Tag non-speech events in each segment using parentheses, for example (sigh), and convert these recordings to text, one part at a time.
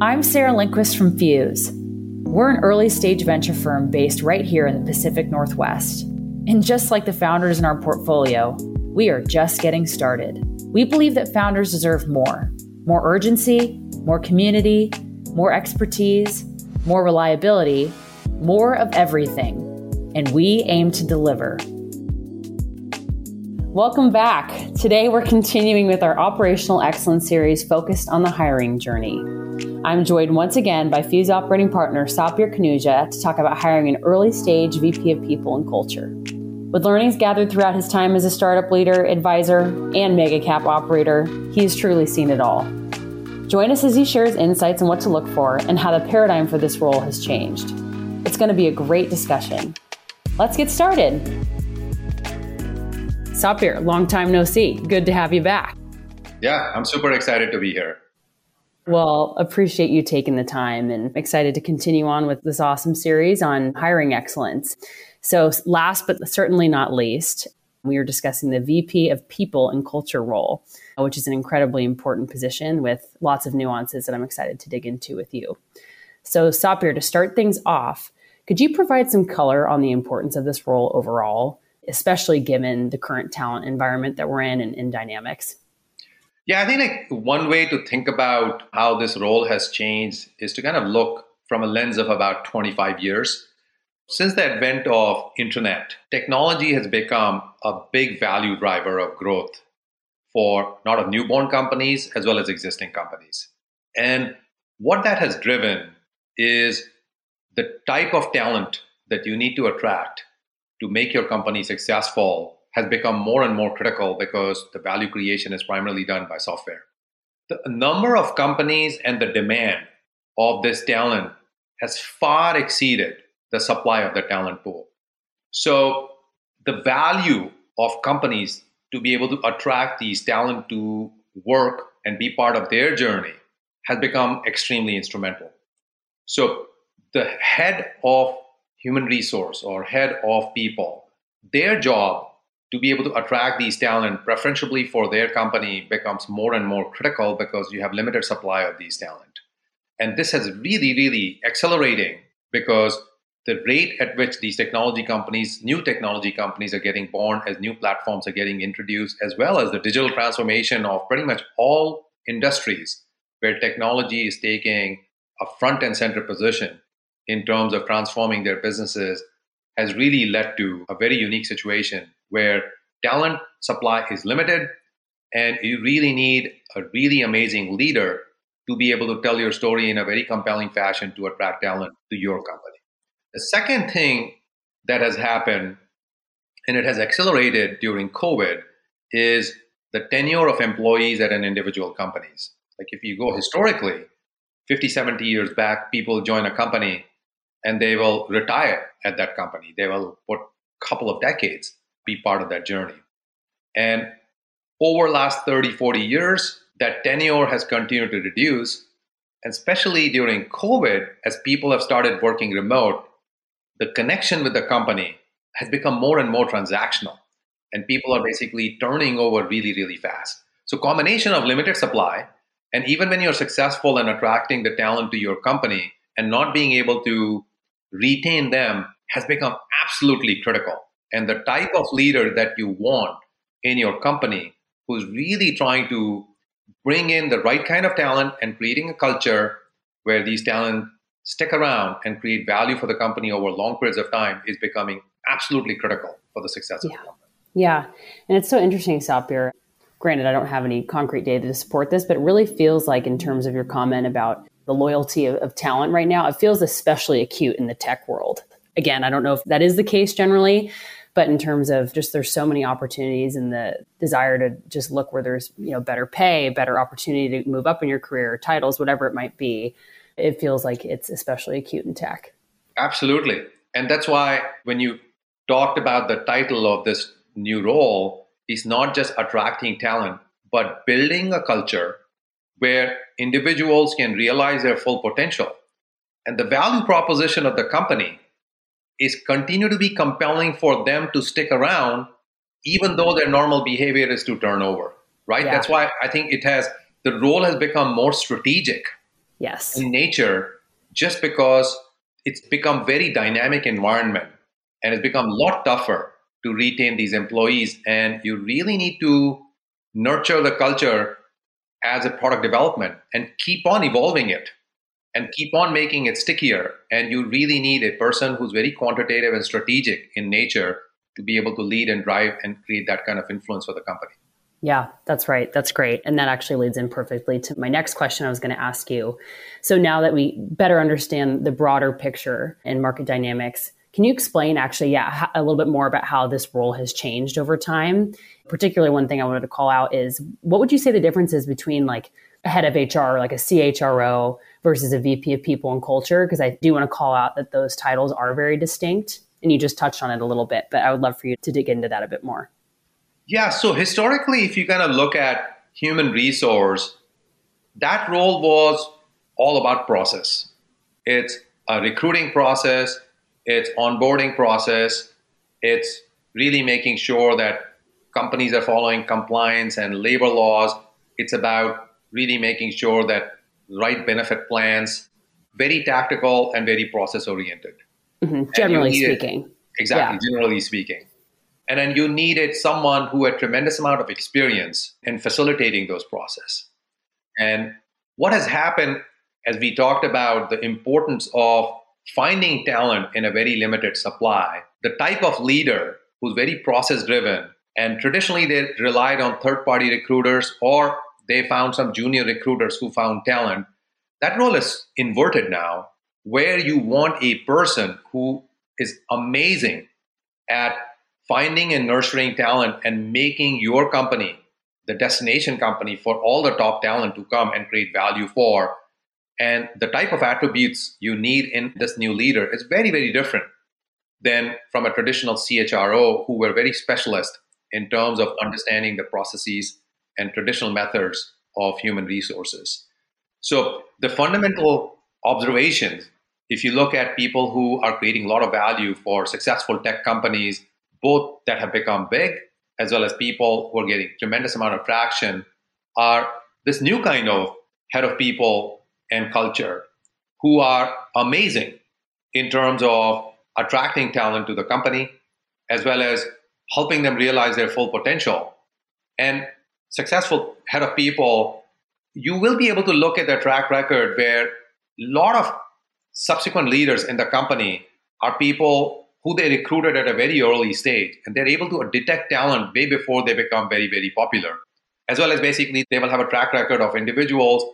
I'm Sarah Lindquist from Fuse. We're an early stage venture firm based right here in the Pacific Northwest. And just like the founders in our portfolio, we are just getting started. We believe that founders deserve more more urgency, more community, more expertise, more reliability, more of everything. And we aim to deliver. Welcome back. Today we're continuing with our Operational Excellence series focused on the hiring journey. I'm joined once again by Fuse operating partner Satbir Khanuja to talk about hiring an early stage VP of People and Culture. With learnings gathered throughout his time as a startup leader, advisor, and mega cap operator, he's truly seen it all. Join us as he shares insights on what to look for and how the paradigm for this role has changed. It's going to be a great discussion. Let's get started. Satbir, long time no see. Good to have you back. Yeah, I'm super excited to be here. Well, appreciate you taking the time and excited to continue on with this awesome series on hiring excellence. So, last but certainly not least, we were discussing the VP of People and Culture role, which is an incredibly important position with lots of nuances that I'm excited to dig into with you. So, Satbir, to start things off, could you provide some color on the importance of this role overall, especially given the current talent environment that we're in and, and dynamics? Yeah, I think like one way to think about how this role has changed is to kind of look from a lens of about 25 years. Since the advent of internet, technology has become a big value driver of growth for not of newborn companies as well as existing companies. And what that has driven is the type of talent that you need to attract to make your company successful has become more and more critical because the value creation is primarily done by software. The number of companies and the demand of this talent has far exceeded the supply of the talent pool. So the value of companies to be able to attract these talent to work and be part of their journey has become extremely instrumental. So the head of human resource or head of people, their job to be able to attract these talent preferentially for their company becomes more and more critical because you have limited supply of these talent. And this has really really accelerating because the rate at which these technology companies new technology companies are getting born as new platforms are getting introduced as well as the digital transformation of pretty much all industries where technology is taking a front and center position in terms of transforming their businesses has really led to a very unique situation where talent supply is limited and you really need a really amazing leader to be able to tell your story in a very compelling fashion to attract talent to your company. The second thing that has happened, and it has accelerated during COVID, is the tenure of employees at an individual companies. Like if you go historically, 50, 70 years back, people join a company and they will retire at that company. They will put a couple of decades be part of that journey. And over last 30, 40 years, that tenure has continued to reduce. And especially during COVID, as people have started working remote, the connection with the company has become more and more transactional. And people are basically turning over really, really fast. So combination of limited supply, and even when you're successful in attracting the talent to your company and not being able to retain them has become absolutely critical and the type of leader that you want in your company who's really trying to bring in the right kind of talent and creating a culture where these talent stick around and create value for the company over long periods of time is becoming absolutely critical for the success yeah. of the company. Yeah. And it's so interesting, Satbir. Granted, I don't have any concrete data to support this, but it really feels like, in terms of your comment about the loyalty of, of talent right now, it feels especially acute in the tech world. Again, I don't know if that is the case generally, but in terms of just there's so many opportunities and the desire to just look where there's you know better pay better opportunity to move up in your career titles whatever it might be it feels like it's especially acute in tech absolutely and that's why when you talked about the title of this new role is not just attracting talent but building a culture where individuals can realize their full potential and the value proposition of the company is continue to be compelling for them to stick around even though their normal behavior is to turn over right yeah. that's why i think it has the role has become more strategic Yes. in nature just because it's become very dynamic environment and it's become a lot tougher to retain these employees and you really need to nurture the culture as a product development and keep on evolving it and keep on making it stickier and you really need a person who's very quantitative and strategic in nature to be able to lead and drive and create that kind of influence for the company yeah, that's right. That's great. And that actually leads in perfectly to my next question I was going to ask you. So now that we better understand the broader picture and market dynamics, can you explain actually, yeah, a little bit more about how this role has changed over time? Particularly, one thing I wanted to call out is what would you say the difference is between like a head of HR, like a CHRO versus a VP of people and culture? Because I do want to call out that those titles are very distinct. And you just touched on it a little bit, but I would love for you to dig into that a bit more. Yeah, so historically, if you kind of look at human resource, that role was all about process. It's a recruiting process, it's onboarding process, it's really making sure that companies are following compliance and labor laws. It's about really making sure that right benefit plans, very tactical and very process oriented. Mm-hmm. Generally speaking. It, exactly, yeah. generally speaking. And then you needed someone who had tremendous amount of experience in facilitating those process. And what has happened as we talked about the importance of finding talent in a very limited supply, the type of leader who's very process driven and traditionally they relied on third party recruiters or they found some junior recruiters who found talent. That role is inverted now, where you want a person who is amazing at finding and nurturing talent and making your company the destination company for all the top talent to come and create value for. And the type of attributes you need in this new leader is very, very different than from a traditional CHRO who were very specialist in terms of understanding the processes and traditional methods of human resources. So the fundamental observations, if you look at people who are creating a lot of value for successful tech companies both that have become big as well as people who are getting tremendous amount of traction are this new kind of head of people and culture who are amazing in terms of attracting talent to the company as well as helping them realize their full potential and successful head of people you will be able to look at their track record where a lot of subsequent leaders in the company are people who they recruited at a very early stage, and they're able to detect talent way before they become very, very popular. As well as basically, they will have a track record of individuals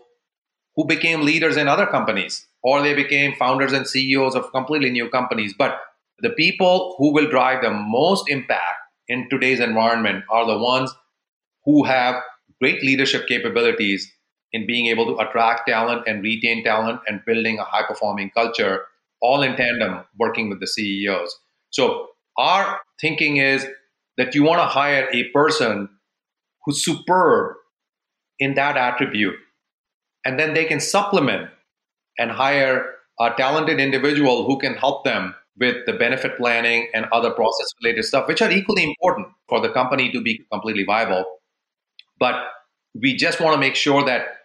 who became leaders in other companies, or they became founders and CEOs of completely new companies. But the people who will drive the most impact in today's environment are the ones who have great leadership capabilities in being able to attract talent and retain talent and building a high performing culture, all in tandem working with the CEOs. So our thinking is that you want to hire a person who's superb in that attribute. And then they can supplement and hire a talented individual who can help them with the benefit planning and other process related stuff, which are equally important for the company to be completely viable. But we just want to make sure that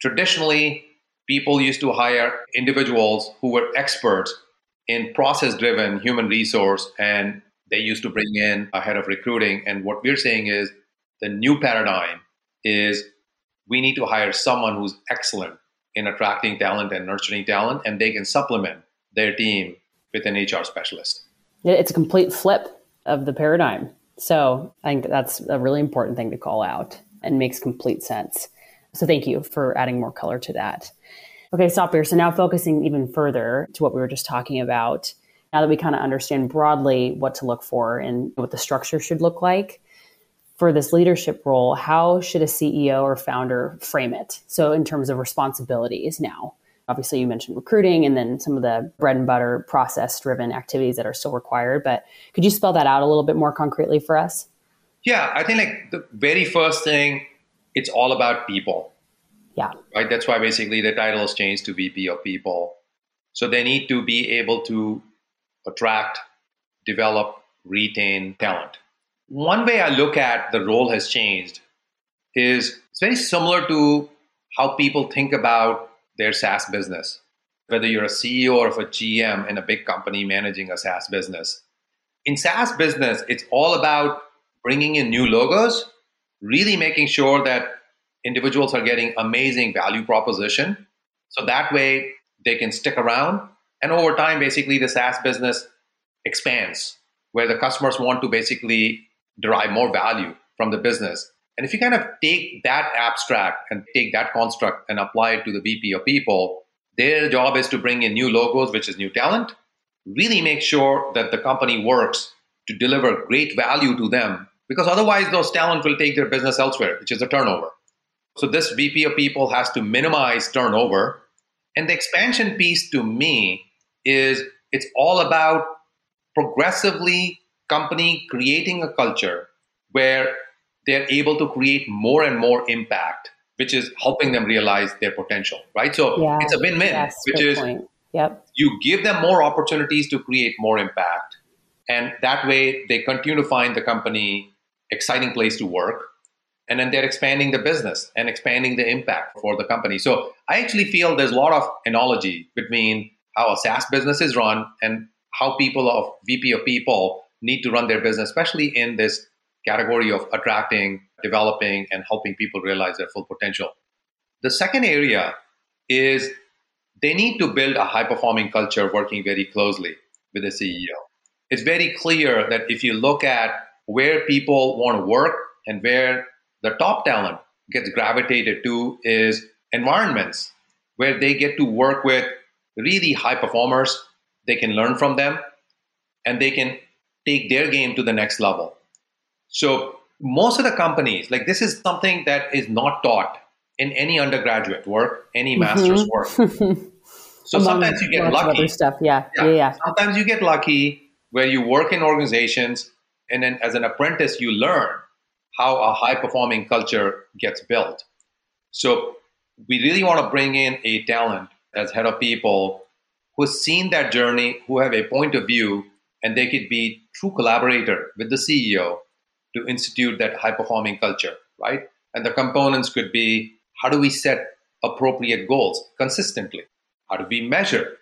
traditionally people used to hire individuals who were experts in process driven human resource and they used to bring in a head of recruiting and what we're saying is the new paradigm is we need to hire someone who's excellent in attracting talent and nurturing talent and they can supplement their team with an hr specialist. It's a complete flip of the paradigm. So i think that's a really important thing to call out and makes complete sense. So thank you for adding more color to that. Okay, Satbir. So now focusing even further to what we were just talking about, now that we kind of understand broadly what to look for and what the structure should look like for this leadership role, how should a CEO or founder frame it? So, in terms of responsibilities now, obviously you mentioned recruiting and then some of the bread and butter process driven activities that are still required, but could you spell that out a little bit more concretely for us? Yeah, I think like the very first thing, it's all about people. Yeah. Right. That's why basically the title is changed to VP of People. So they need to be able to attract, develop, retain talent. One way I look at the role has changed is it's very similar to how people think about their SaaS business, whether you're a CEO or a GM in a big company managing a SaaS business. In SaaS business, it's all about bringing in new logos, really making sure that individuals are getting amazing value proposition. So that way they can stick around. And over time, basically, the SaaS business expands where the customers want to basically derive more value from the business. And if you kind of take that abstract and take that construct and apply it to the VP of people, their job is to bring in new logos, which is new talent, really make sure that the company works to deliver great value to them, because otherwise those talent will take their business elsewhere, which is a turnover. So this VP of people has to minimize turnover. And the expansion piece to me is it's all about progressively company creating a culture where they're able to create more and more impact, which is helping them realize their potential, right? So yeah. it's a win-win, yes, which is yep. you give them more opportunities to create more impact. And that way they continue to find the company exciting place to work. And then they're expanding the business and expanding the impact for the company. So I actually feel there's a lot of analogy between how a SaaS business is run and how people of VP of people need to run their business, especially in this category of attracting, developing, and helping people realize their full potential. The second area is they need to build a high performing culture working very closely with the CEO. It's very clear that if you look at where people want to work and where the top talent gets gravitated to is environments where they get to work with really high performers, they can learn from them, and they can take their game to the next level. So most of the companies, like this is something that is not taught in any undergraduate work, any mm-hmm. master's mm-hmm. work. (laughs) So sometimes you get lucky. stuff, yeah. Yeah. yeah, yeah. Sometimes you get lucky where you work in organizations, and then as an apprentice, you learn how a high performing culture gets built. So we really want to bring in a talent as head of people who's seen that journey, who have a point of view, and they could be true collaborator with the CEO to institute that high performing culture, right? And the components could be how do we set appropriate goals consistently? How do we measure?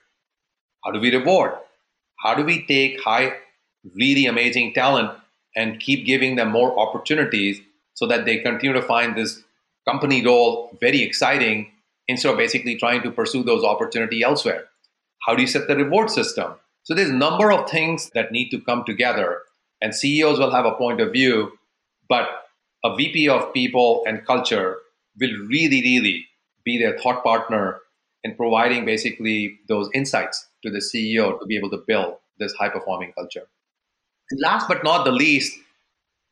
How do we reward? How do we take high, really amazing talent and keep giving them more opportunities so that they continue to find this company role very exciting instead of basically trying to pursue those opportunity elsewhere? How do you set the reward system? So there's a number of things that need to come together and CEOs will have a point of view, but a VP of people and culture will really, really be their thought partner in providing basically those insights to the CEO to be able to build this high performing culture. And last but not the least,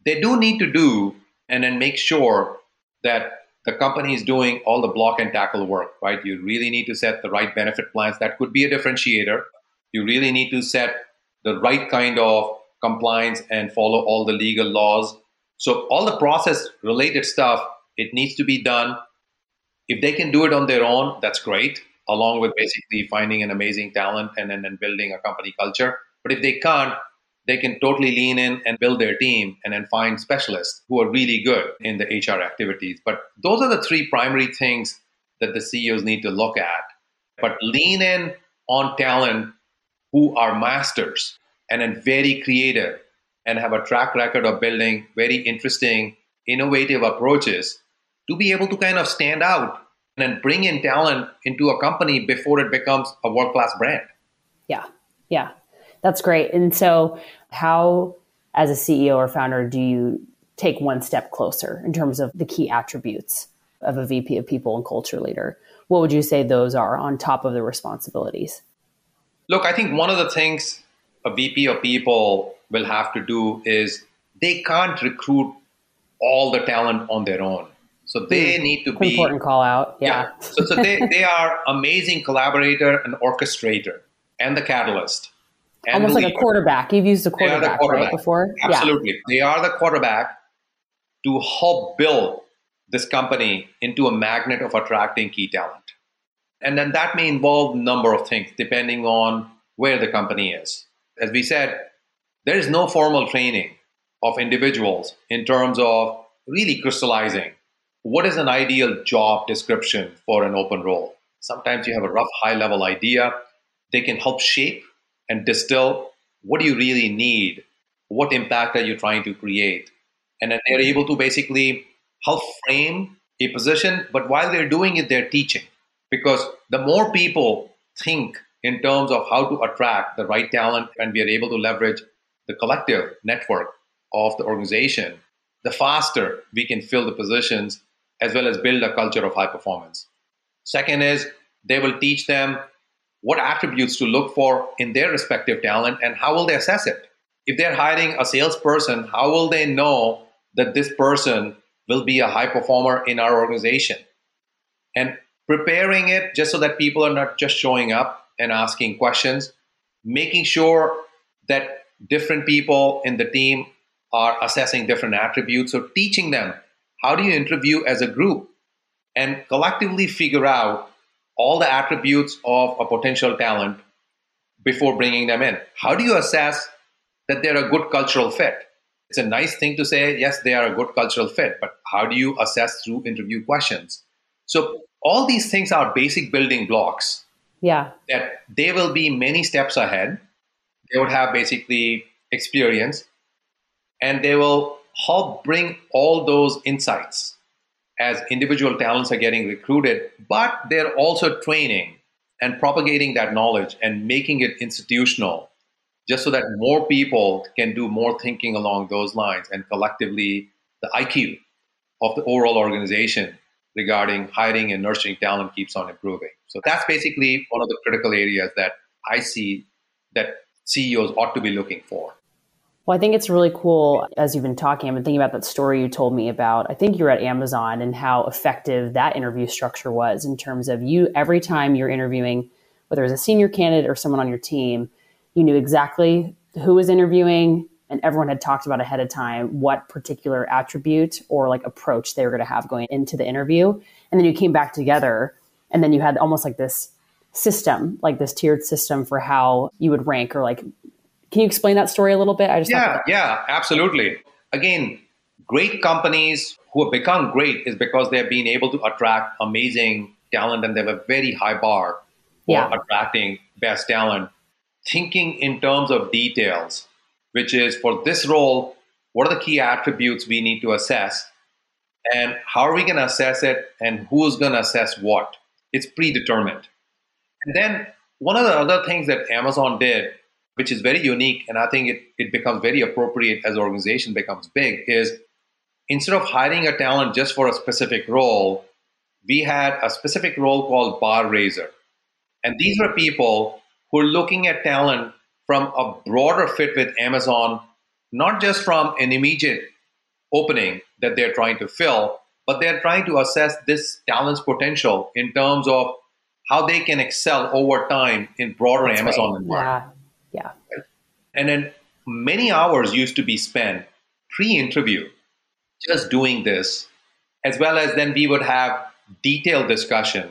they do need to do and then make sure that the company is doing all the block and tackle work, right? You really need to set the right benefit plans. That could be a differentiator. You really need to set the right kind of compliance and follow all the legal laws. So all the process related stuff, it needs to be done. If they can do it on their own, that's great, along with basically finding an amazing talent and then building a company culture. But if they can't, they can totally lean in and build their team and then find specialists who are really good in the HR activities. But those are the three primary things that the CEOs need to look at. But lean in on talent who are masters and then very creative and have a track record of building very interesting, innovative approaches to be able to kind of stand out and bring in talent into a company before it becomes a world class brand. Yeah, yeah, that's great. And so, how, as a CEO or founder, do you take one step closer in terms of the key attributes of a VP of people and culture leader? What would you say those are on top of the responsibilities? Look, I think one of the things a VP of people will have to do is they can't recruit all the talent on their own. So they mm, need to be important call out. Yeah. yeah. So, so they, they are amazing collaborator and orchestrator and the catalyst. And Almost like a quarterback. You've used a quarterback, quarterback. Right, before. Absolutely. Yeah. They are the quarterback to help build this company into a magnet of attracting key talent. And then that may involve a number of things depending on where the company is as we said, there is no formal training of individuals in terms of really crystallizing what is an ideal job description for an open role. Sometimes you have a rough, high level idea. They can help shape and distill what do you really need? What impact are you trying to create? And then they're able to basically help frame a position, but while they're doing it, they're teaching. Because the more people think in terms of how to attract the right talent and we are able to leverage the collective network of the organization, the faster we can fill the positions as well as build a culture of high performance. Second is they will teach them what attributes to look for in their respective talent and how will they assess it. If they're hiring a salesperson, how will they know that this person will be a high performer in our organization? And preparing it just so that people are not just showing up and asking questions, making sure that different people in the team are assessing different attributes. So, teaching them how do you interview as a group and collectively figure out all the attributes of a potential talent before bringing them in. How do you assess that they're a good cultural fit? It's a nice thing to say, yes, they are a good cultural fit, but how do you assess through interview questions? So, all these things are basic building blocks. Yeah. That they will be many steps ahead. They would have basically experience and they will help bring all those insights as individual talents are getting recruited, but they're also training and propagating that knowledge and making it institutional just so that more people can do more thinking along those lines and collectively the IQ of the overall organization regarding hiring and nurturing talent keeps on improving. So that's basically one of the critical areas that I see that CEOs ought to be looking for. Well, I think it's really cool as you've been talking. I've been thinking about that story you told me about. I think you were at Amazon and how effective that interview structure was in terms of you, every time you're interviewing, whether it was a senior candidate or someone on your team, you knew exactly who was interviewing and everyone had talked about ahead of time what particular attribute or like approach they were going to have going into the interview. And then you came back together and then you had almost like this system, like this tiered system for how you would rank or like can you explain that story a little bit? I just yeah, yeah, absolutely. Again, great companies who have become great is because they've been able to attract amazing talent and they have a very high bar for yeah. attracting best talent. Thinking in terms of details, which is for this role, what are the key attributes we need to assess? And how are we going to assess it? And who's going to assess what? It's predetermined. And then one of the other things that Amazon did which is very unique and I think it, it becomes very appropriate as organization becomes big, is instead of hiring a talent just for a specific role, we had a specific role called bar raiser. And these were people who are looking at talent from a broader fit with Amazon, not just from an immediate opening that they're trying to fill, but they're trying to assess this talent's potential in terms of how they can excel over time in broader That's Amazon right. environment. Yeah. Yeah. And then many hours used to be spent pre interview just doing this, as well as then we would have detailed discussion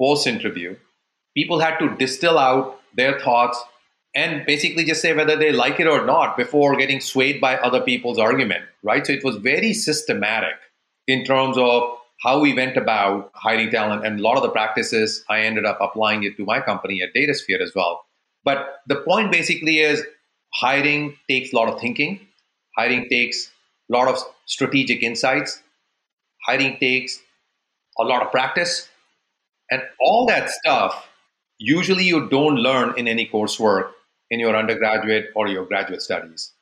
post interview. People had to distill out their thoughts and basically just say whether they like it or not before getting swayed by other people's argument, right? So it was very systematic in terms of how we went about hiring talent and a lot of the practices I ended up applying it to my company at Datasphere as well. But the point basically is hiring takes a lot of thinking, hiring takes a lot of strategic insights, hiring takes a lot of practice, and all that stuff usually you don't learn in any coursework in your undergraduate or your graduate studies.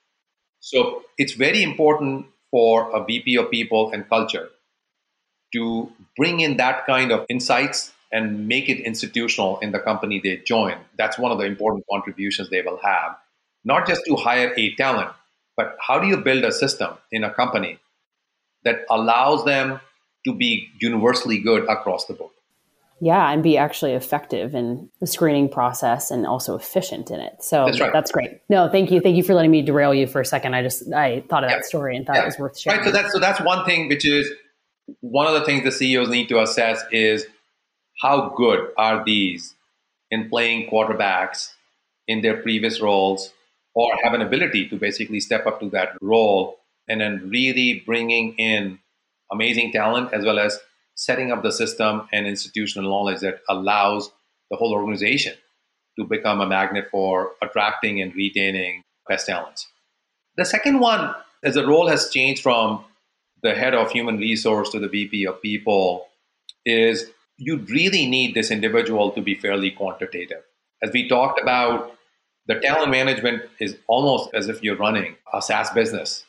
So it's very important for a VP of people and culture to bring in that kind of insights and make it institutional in the company they join. That's one of the important contributions they will have. Not just to hire a talent, but how do you build a system in a company that allows them to be universally good across the board? Yeah, and be actually effective in the screening process and also efficient in it. So that's, right. that's great. No, thank you. Thank you for letting me derail you for a second. I just I thought of yeah. that story and thought yeah. it was worth sharing. Right. So that's so that's one thing which is one of the things the CEOs need to assess is how good are these in playing quarterbacks in their previous roles or have an ability to basically step up to that role and then really bringing in amazing talent as well as setting up the system and institutional knowledge that allows the whole organization to become a magnet for attracting and retaining best talents. The second one, as the role has changed from the head of human resource to the VP of people, is you really need this individual to be fairly quantitative. As we talked about, the talent management is almost as if you're running a SaaS business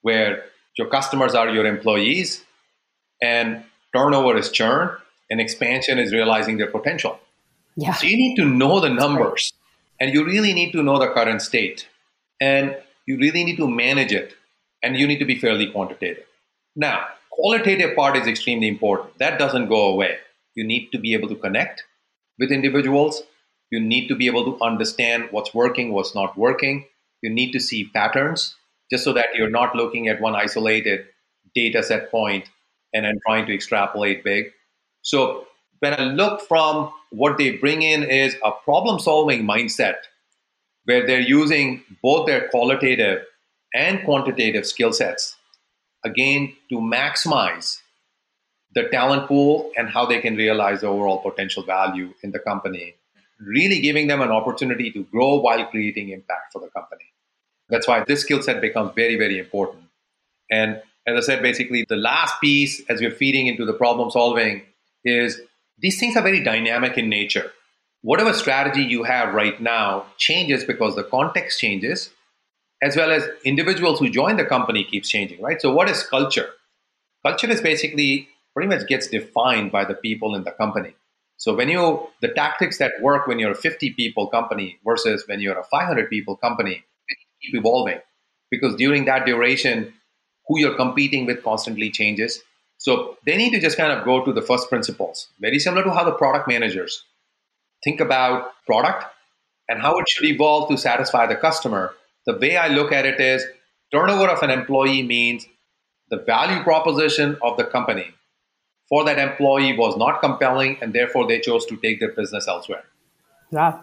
where your customers are your employees and turnover is churn and expansion is realizing their potential. Yeah. So you need to know the numbers and you really need to know the current state and you really need to manage it and you need to be fairly quantitative. Now, qualitative part is extremely important. That doesn't go away. You need to be able to connect with individuals. You need to be able to understand what's working, what's not working. You need to see patterns just so that you're not looking at one isolated data set point and then trying to extrapolate big. So when I look from what they bring in is a problem solving mindset where they're using both their qualitative and quantitative skill sets again to maximize the talent pool and how they can realize the overall potential value in the company really giving them an opportunity to grow while creating impact for the company that's why this skill set becomes very, very important. And as I said, basically, the last piece as we're feeding into the problem solving is these things are very dynamic in nature. Whatever strategy you have right now changes because the context changes, as well as individuals who join the company keeps changing, right? So, what is culture? Culture is basically pretty much gets defined by the people in the company. So when you the tactics that work when you're a 50 people company versus when you're a 500 people company keep evolving because during that duration, who you're competing with constantly changes. So they need to just kind of go to the first principles, very similar to how the product managers think about product and how it should evolve to satisfy the customer. The way I look at it is turnover of an employee means the value proposition of the company for that employee was not compelling and therefore they chose to take their business elsewhere. Yeah.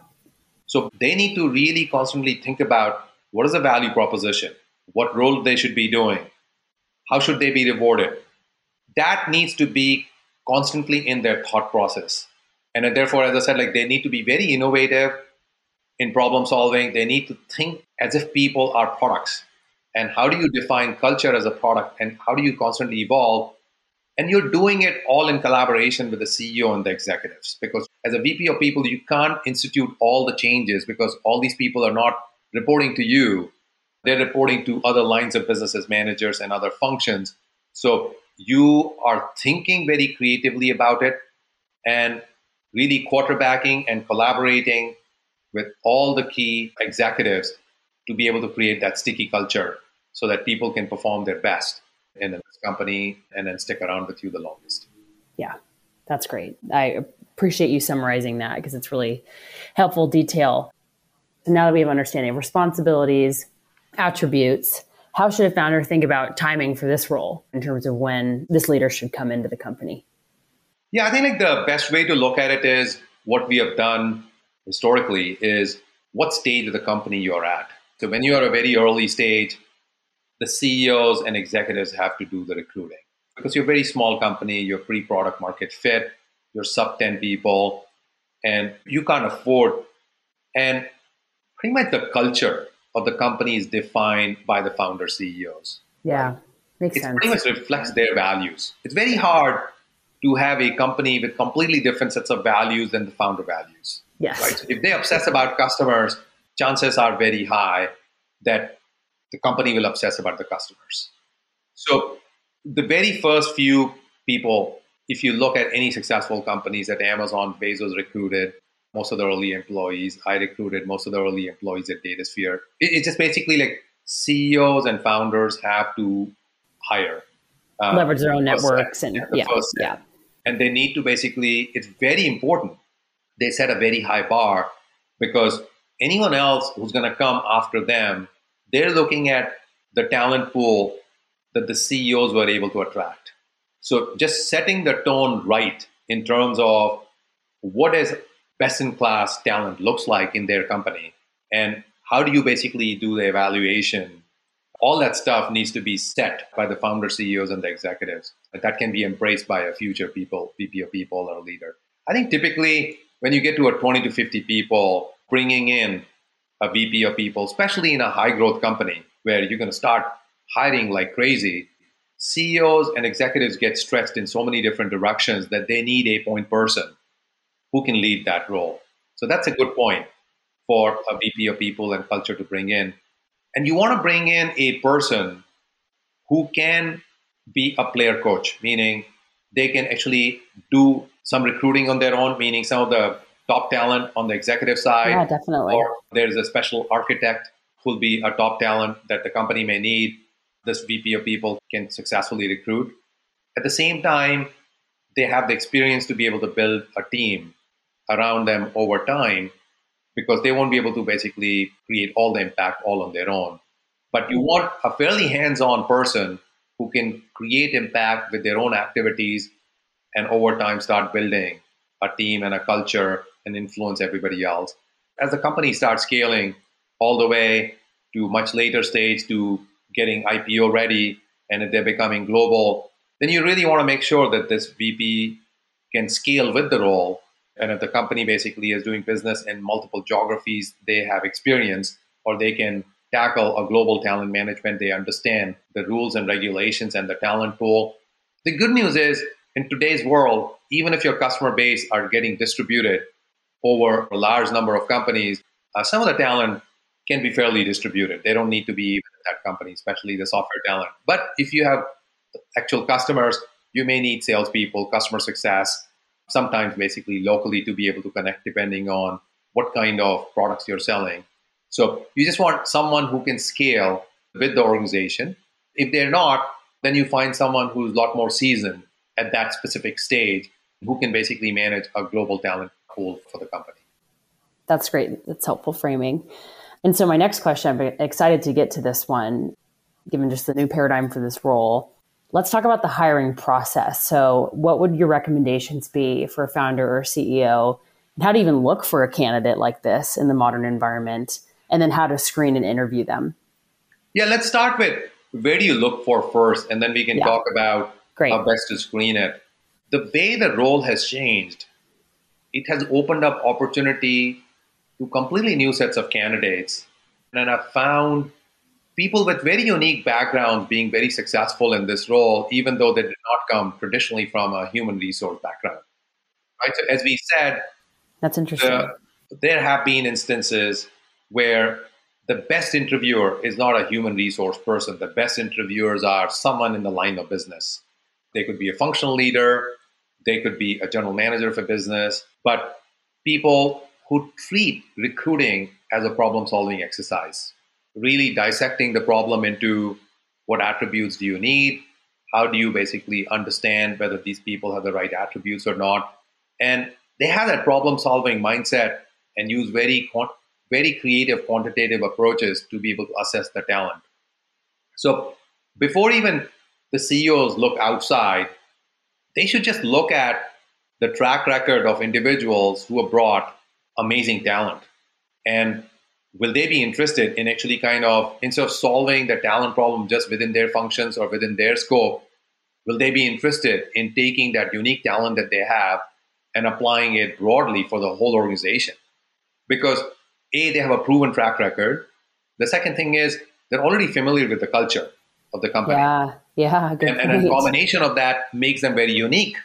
So they need to really constantly think about what is the value proposition? What role they should be doing? How should they be rewarded? That needs to be constantly in their thought process. And therefore, as I said, like they need to be very innovative in problem solving. They need to think as if people are products. And how do you define culture as a product? And how do you constantly evolve? And you're doing it all in collaboration with the CEO and the executives. Because as a VP of people, you can't institute all the changes because all these people are not reporting to you, they're reporting to other lines of businesses, managers, and other functions. So you are thinking very creatively about it and really quarterbacking and collaborating with all the key executives to be able to create that sticky culture so that people can perform their best in this company and then stick around with you the longest. Yeah, that's great. I appreciate you summarizing that because it's really helpful detail. So now that we have understanding of responsibilities, attributes, how should a founder think about timing for this role in terms of when this leader should come into the company? Yeah, I think like the best way to look at it is what we have done historically is what stage of the company you're at. So when you are a very early stage, the CEOs and executives have to do the recruiting because you're a very small company, you're pre-product market fit, you're sub 10 people, and you can't afford. And pretty much the culture of the company is defined by the founder CEOs. Yeah, makes it sense. pretty much reflects their values. It's very hard to have a company with completely different sets of values than the founder values. Yes. Right. So if they obsess about customers, chances are very high that the company will obsess about the customers. So the very first few people, if you look at any successful companies that Amazon, Bezos recruited, most of the early employees. I recruited most of the early employees at DataSphere. It, it's just basically like CEOs and founders have to hire, uh, leverage their own networks, and yeah, yeah, yeah. And they need to basically. It's very important. They set a very high bar because anyone else who's going to come after them, they're looking at the talent pool that the CEOs were able to attract. So just setting the tone right in terms of what is best in class talent looks like in their company and how do you basically do the evaluation all that stuff needs to be set by the founder CEOs and the executives. That can be embraced by a future people, VP of people or leader. I think typically when you get to a 20 to 50 people, bringing in a VP of people, especially in a high growth company where you're going to start hiring like crazy, CEOs and executives get stretched in so many different directions that they need a point person who can lead that role. So that's a good point for a VP of people and culture to bring in. And you want to bring in a person who can be a player coach, meaning they can actually do some recruiting on their own, meaning some of the top talent on the executive side. Yeah, definitely. Or there's a special architect who'll be a top talent that the company may need. This VP of people can successfully recruit. At the same time, they have the experience to be able to build a team around them over time because they won't be able to basically create all the impact all on their own. But you want a fairly hands on person who can create impact with their own activities and over time start building a team and a culture and influence everybody else. As the company starts scaling all the way to much later stage to getting IPO ready and if they're becoming global, then you really want to make sure that this VP can scale with the role and if the company basically is doing business in multiple geographies, they have experience or they can tackle a global talent management. They understand the rules and regulations and the talent pool. The good news is in today's world, even if your customer base are getting distributed over a large number of companies, uh, some of the talent can be fairly distributed. They don't need to be that company, especially the software talent. But if you have actual customers, you may need salespeople, customer success, sometimes basically locally to be able to connect depending on what kind of products you're selling. So you just want someone who can scale with the organization. If they're not, then you find someone who's a lot more seasoned at that specific stage who can basically manage a global talent pool for the company. That's great. That's helpful framing. And so my next question, I'm excited to get to this one, given just the new paradigm for this role. Let's talk about the hiring process. So, what would your recommendations be for a founder or CEO? And how to even look for a candidate like this in the modern environment? And then how to screen and interview them? Yeah, let's start with where do you look for first? And then we can yeah. talk about Great. how best to screen it. The way the role has changed, it has opened up opportunity to completely new sets of candidates. And I've found people with very unique backgrounds being very successful in this role, even though they did not come traditionally from a human resource background. Right. So, as we said, that's interesting. The, there have been instances where the best interviewer is not a human resource person. The best interviewers are someone in the line of business. They could be a functional leader, they could be a general manager of a business, but people who treat recruiting as a problem solving exercise really dissecting the problem into what attributes do you need, how do you basically understand whether these people have the right attributes or not, and they have that problem solving mindset and use very very creative quantitative approaches to be able to assess the talent. So before even the CEOs look outside, they should just look at the track record of individuals who have brought amazing talent. And will they be interested in actually kind of instead of solving the talent problem just within their functions or within their scope will they be interested in taking that unique talent that they have and applying it broadly for the whole organization? Because a they have a proven track record. The second thing is they're already familiar with the culture of the company. Yeah yeah and, and a combination of that makes them very unique.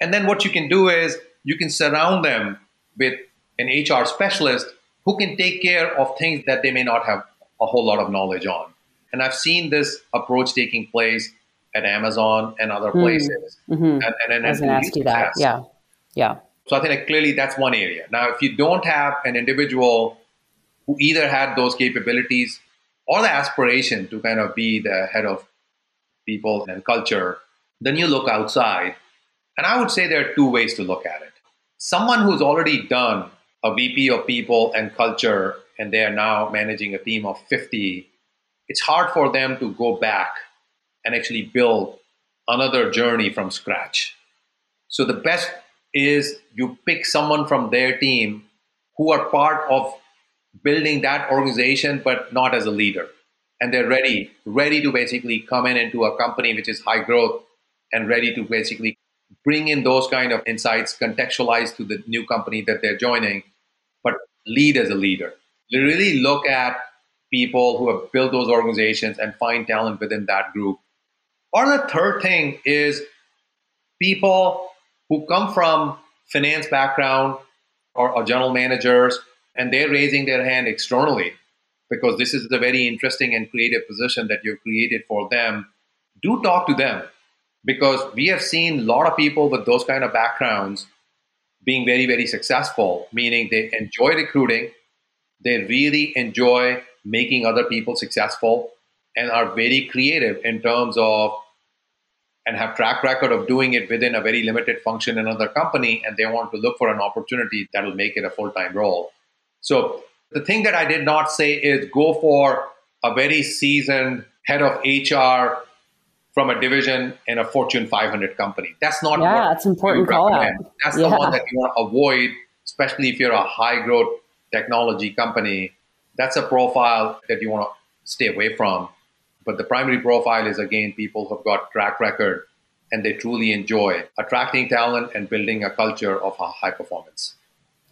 And then what you can do is you can surround them with an hr specialist who can take care of things that they may not have a whole lot of knowledge on. And I've seen this approach taking place at Amazon and other hmm. places. Mm-hmm. And, and, and, I was going to ask you that. Yeah. Yeah. So I think that clearly that's one area. Now, if you don't have an individual who either had those capabilities or the aspiration to kind of be the head of people and culture, then you look outside. And I would say there are two ways to look at it. Someone who's already done a VP of people and culture, and they are now managing a team of 50, it's hard for them to go back and actually build another journey from scratch. So the best is you pick someone from their team who are part of building that organization, but not as a leader. and they're ready, ready to basically come in into a company which is high growth and ready to basically bring in those kind of insights, contextualized to the new company that they're joining, lead as a leader. Really look at people who have built those organizations and find talent within that group. Or the third thing is people who come from finance background or, or general managers and they're raising their hand externally because this is a very interesting and creative position that you've created for them. Do talk to them because we have seen a lot of people with those kind of backgrounds being very, very successful, meaning they enjoy recruiting, they really enjoy making other people successful, and are very creative in terms of and have track record of doing it within a very limited function in another company and they want to look for an opportunity that will make it a full-time role. So the thing that i did not say is go for a very seasoned head of hr from a division in a fortune 500 company that's not yeah that's important call out that's yeah. the one that you want to avoid especially if you're a high growth technology company that's a profile that you want to stay away from but the primary profile is again people who've got track record and they truly enjoy attracting talent and building a culture of high performance.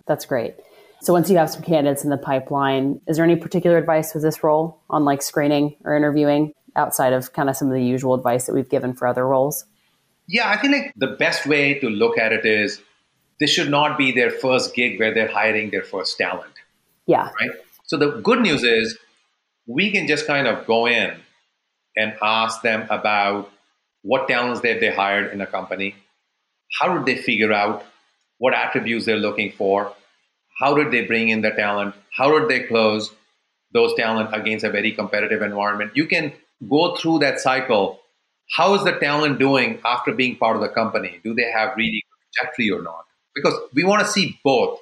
That's great. So once you have some candidates in the pipeline, is there any particular advice with this role on like screening or interviewing outside of kind of some of the usual advice that we've given for other roles? Yeah, I think like the best way to look at it is this should not be their first gig where they're hiring their first talent. Yeah. Right. So the good news is we can just kind of go in and ask them about what talents that they hired in a company, how did they figure out what attributes they're looking for, how did they bring in the talent, how did they close those talent against a very competitive environment. You can go through that cycle. How is the talent doing after being part of the company? Do they have really good trajectory or not? Because we want to see both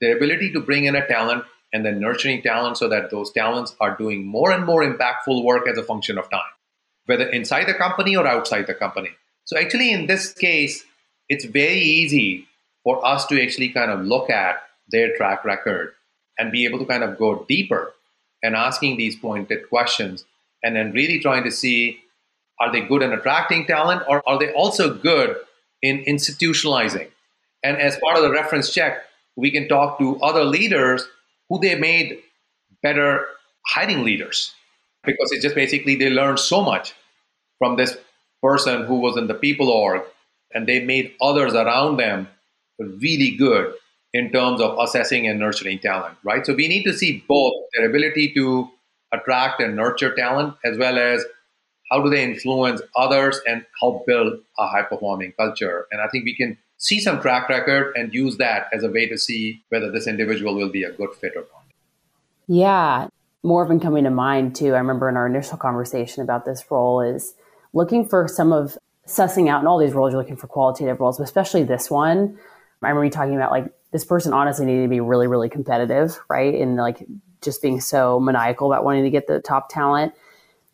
the ability to bring in a talent and then nurturing talent so that those talents are doing more and more impactful work as a function of time, whether inside the company or outside the company. So, actually, in this case, it's very easy for us to actually kind of look at their track record and be able to kind of go deeper and asking these pointed questions and then really trying to see are they good in attracting talent or are they also good in institutionalizing? And as part of the reference check, we can talk to other leaders who they made better hiding leaders because it's just basically they learned so much from this person who was in the people org and they made others around them really good in terms of assessing and nurturing talent right so we need to see both their ability to attract and nurture talent as well as how do they influence others and help build a high performing culture and i think we can see some track record and use that as a way to see whether this individual will be a good fit or not. Yeah. More of them coming to mind too. I remember in our initial conversation about this role is looking for some of sussing out in all these roles, you're looking for qualitative roles, but especially this one. I remember you talking about like this person honestly needed to be really, really competitive, right? And like just being so maniacal about wanting to get the top talent.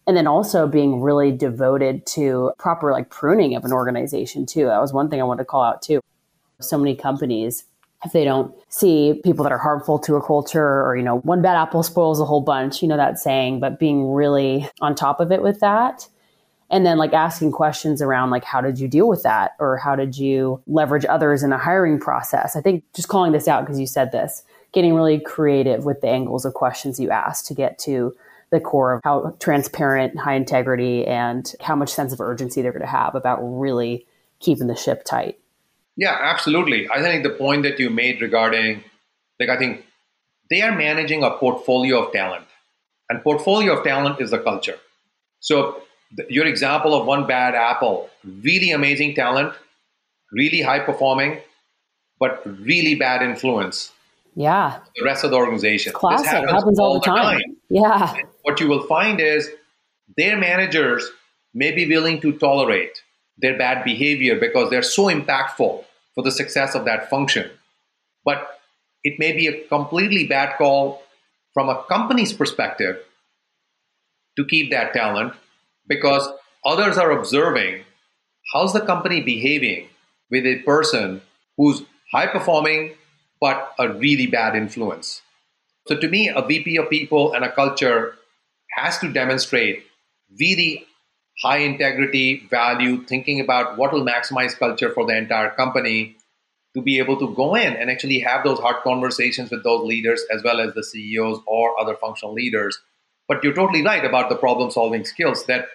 And then also being really devoted to proper like pruning of an organization too. That was one thing i wanted to call out too. So many companies if they don't see people that are harmful to a culture or you know one bad apple spoils a whole bunch you know that saying but being really on top of it with that. And then like asking questions around like how did you deal with that? Or how did you leverage others in a hiring process? I think just calling this out because you said this getting really creative with the angles of questions you ask to get to the core of how transparent, high integrity, and how much sense of urgency they're going to have about really keeping the ship tight. Yeah, absolutely. I think the point that you made regarding, like, I think they are managing a portfolio of talent, and portfolio of talent is the culture. So, your example of one bad apple, really amazing talent, really high performing, but really bad influence yeah. The rest of the organization. Classic. This happens, happens all, all, the time. time. Yeah. And what you will find is their managers may be willing to tolerate their bad behavior because they're so impactful for the success of that function. But it may be a completely bad call from a company's perspective to keep that talent because others are observing how's the company behaving with a person who's high performing but a really bad influence. So to me, a VP of people and a culture has to demonstrate really high integrity, value, thinking about what will maximize culture for the entire company to be able to go in and actually have those hard conversations with those leaders as well as the CEOs or other functional leaders. But you're totally right about the problem solving skills that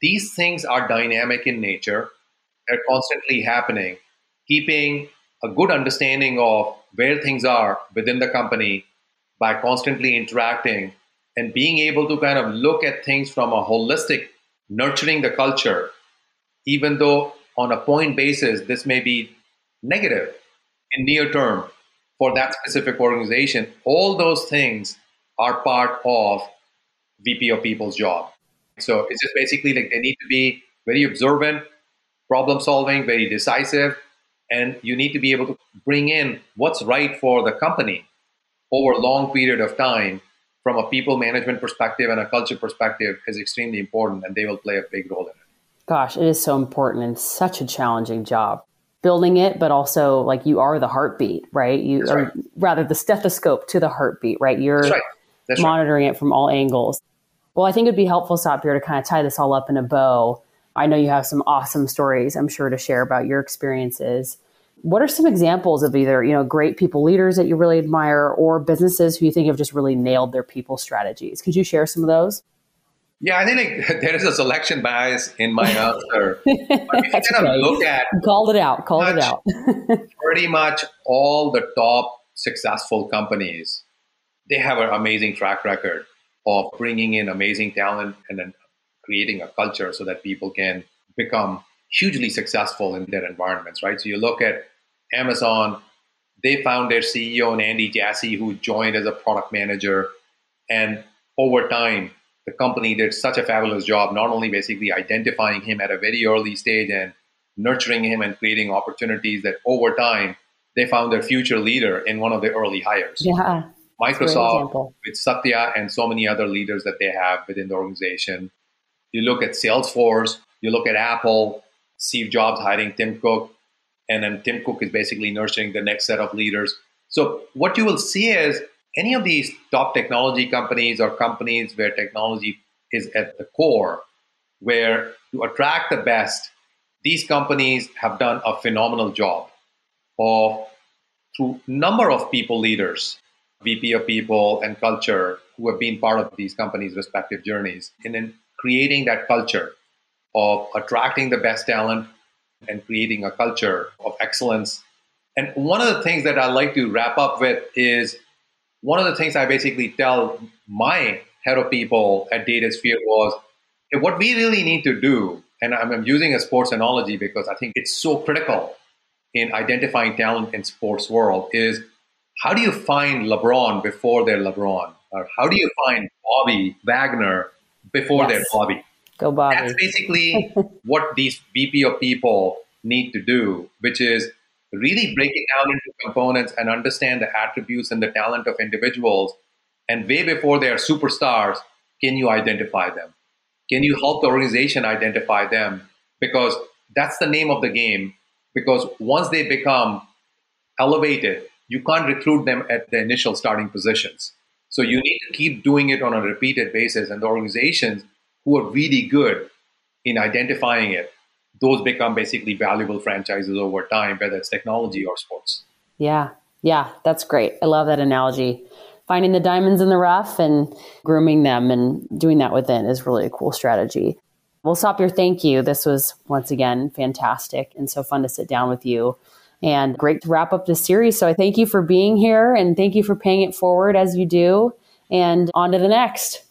these things are dynamic in nature, they're constantly happening. Keeping a good understanding of where things are within the company by constantly interacting and being able to kind of look at things from a holistic, nurturing the culture, even though on a point basis, this may be negative in near term for that specific organization. All those things are part of VP of People's job. So it's just basically like they need to be very observant, problem solving, very decisive, and you need to be able to bring in what's right for the company over a long period of time from a people management perspective and a culture perspective is extremely important and they will play a big role in it. Gosh, it is so important and such a challenging job. Building it, but also like you are the heartbeat, right? You right. rather the stethoscope to the heartbeat, right? You're That's right. That's right. monitoring it from all angles. Well, I think it'd be helpful, Satbir, to kind of tie this all up in a bow. I know you have some awesome stories, I'm sure, to share about your experiences. What are some examples of either, you know, great people leaders that you really admire or businesses who you think have just really nailed their people strategies? Could you share some of those? Yeah, I think like, (laughs) there is a selection bias in my (laughs) answer. but if you That's kind of look at Called it out. Called it out. (laughs) pretty much all the top successful companies, they have an amazing track record of bringing in amazing talent and then creating a culture so that people can become hugely successful in their environments, right? So you look at Amazon, they found their CEO and Andy Jassy, who joined as a product manager, and over time, the company did such a fabulous job, not only basically identifying him at a very early stage and nurturing him and creating opportunities that over time they found their future leader in one of the early hires. Yeah. Microsoft with Satya and so many other leaders that they have within the organization. You look at Salesforce, you look at Apple, Steve Jobs hiring Tim Cook, and then Tim Cook is basically nurturing the next set of leaders. So what you will see is any of these top technology companies or companies where technology is at the core, where to attract the best, these companies have done a phenomenal job of through number of people leaders, VP of people and culture who have been part of these companies' respective journeys, and then creating that culture of attracting the best talent and creating a culture of excellence. And one of the things that I like to wrap up with is one of the things I basically tell my head of people at DataSphere was "Hey, what we really need to do, and I'm, using a sports analogy because I think it's so critical in identifying talent in sports world is how do you find LeBron before they're LeBron? Or how do you find Bobby Wagner before Yes. they're Bobby? Go, Bobby. That's basically (laughs) what these VP of people need to do, which is really break it down into components and understand the attributes and the talent of individuals. And way before they are superstars, can you identify them? Can you help the organization identify them? Because that's the name of the game. Because once they become elevated, you can't recruit them at the initial starting positions. So you need to keep doing it on a repeated basis. And the organizations who are really good in identifying it, those become basically valuable franchises over time, whether it's technology or sports. Yeah. Yeah. That's great. I love that analogy. Finding the diamonds in the rough and grooming them and doing that within is really a cool strategy. We'll stop Satbir, thank you. This was once again fantastic and so fun to sit down with you and great to wrap up this series. So I thank you for being here and thank you for paying it forward as you do. And on to the next.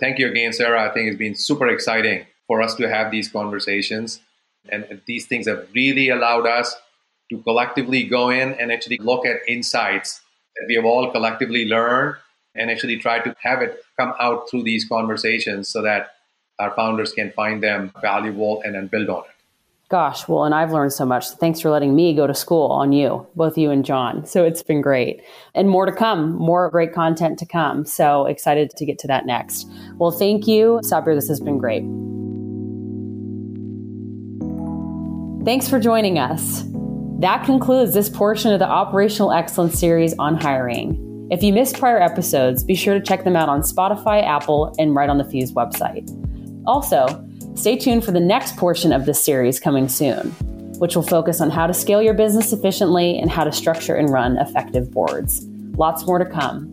Thank you again, Sarah. I think it's been super exciting for us to have these conversations. And these things have really allowed us to collectively go in and actually look at insights that we have all collectively learned and actually try to have it come out through these conversations so that our founders can find them valuable and then build on it. Gosh, well, and I've learned so much. Thanks for letting me go to school on you, both you and John. So it's been great. And more to come, more great content to come. So excited to get to that next. Well, thank you, Satbir. This has been great. Thanks for joining us. That concludes this portion of the Operational Excellence series on hiring. If you missed prior episodes, be sure to check them out on Spotify, Apple, and right on the Fuse website. Also, stay tuned for the next portion of this series coming soon, which will focus on how to scale your business efficiently and how to structure and run effective boards. Lots more to come.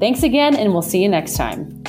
Thanks again, and we'll see you next time.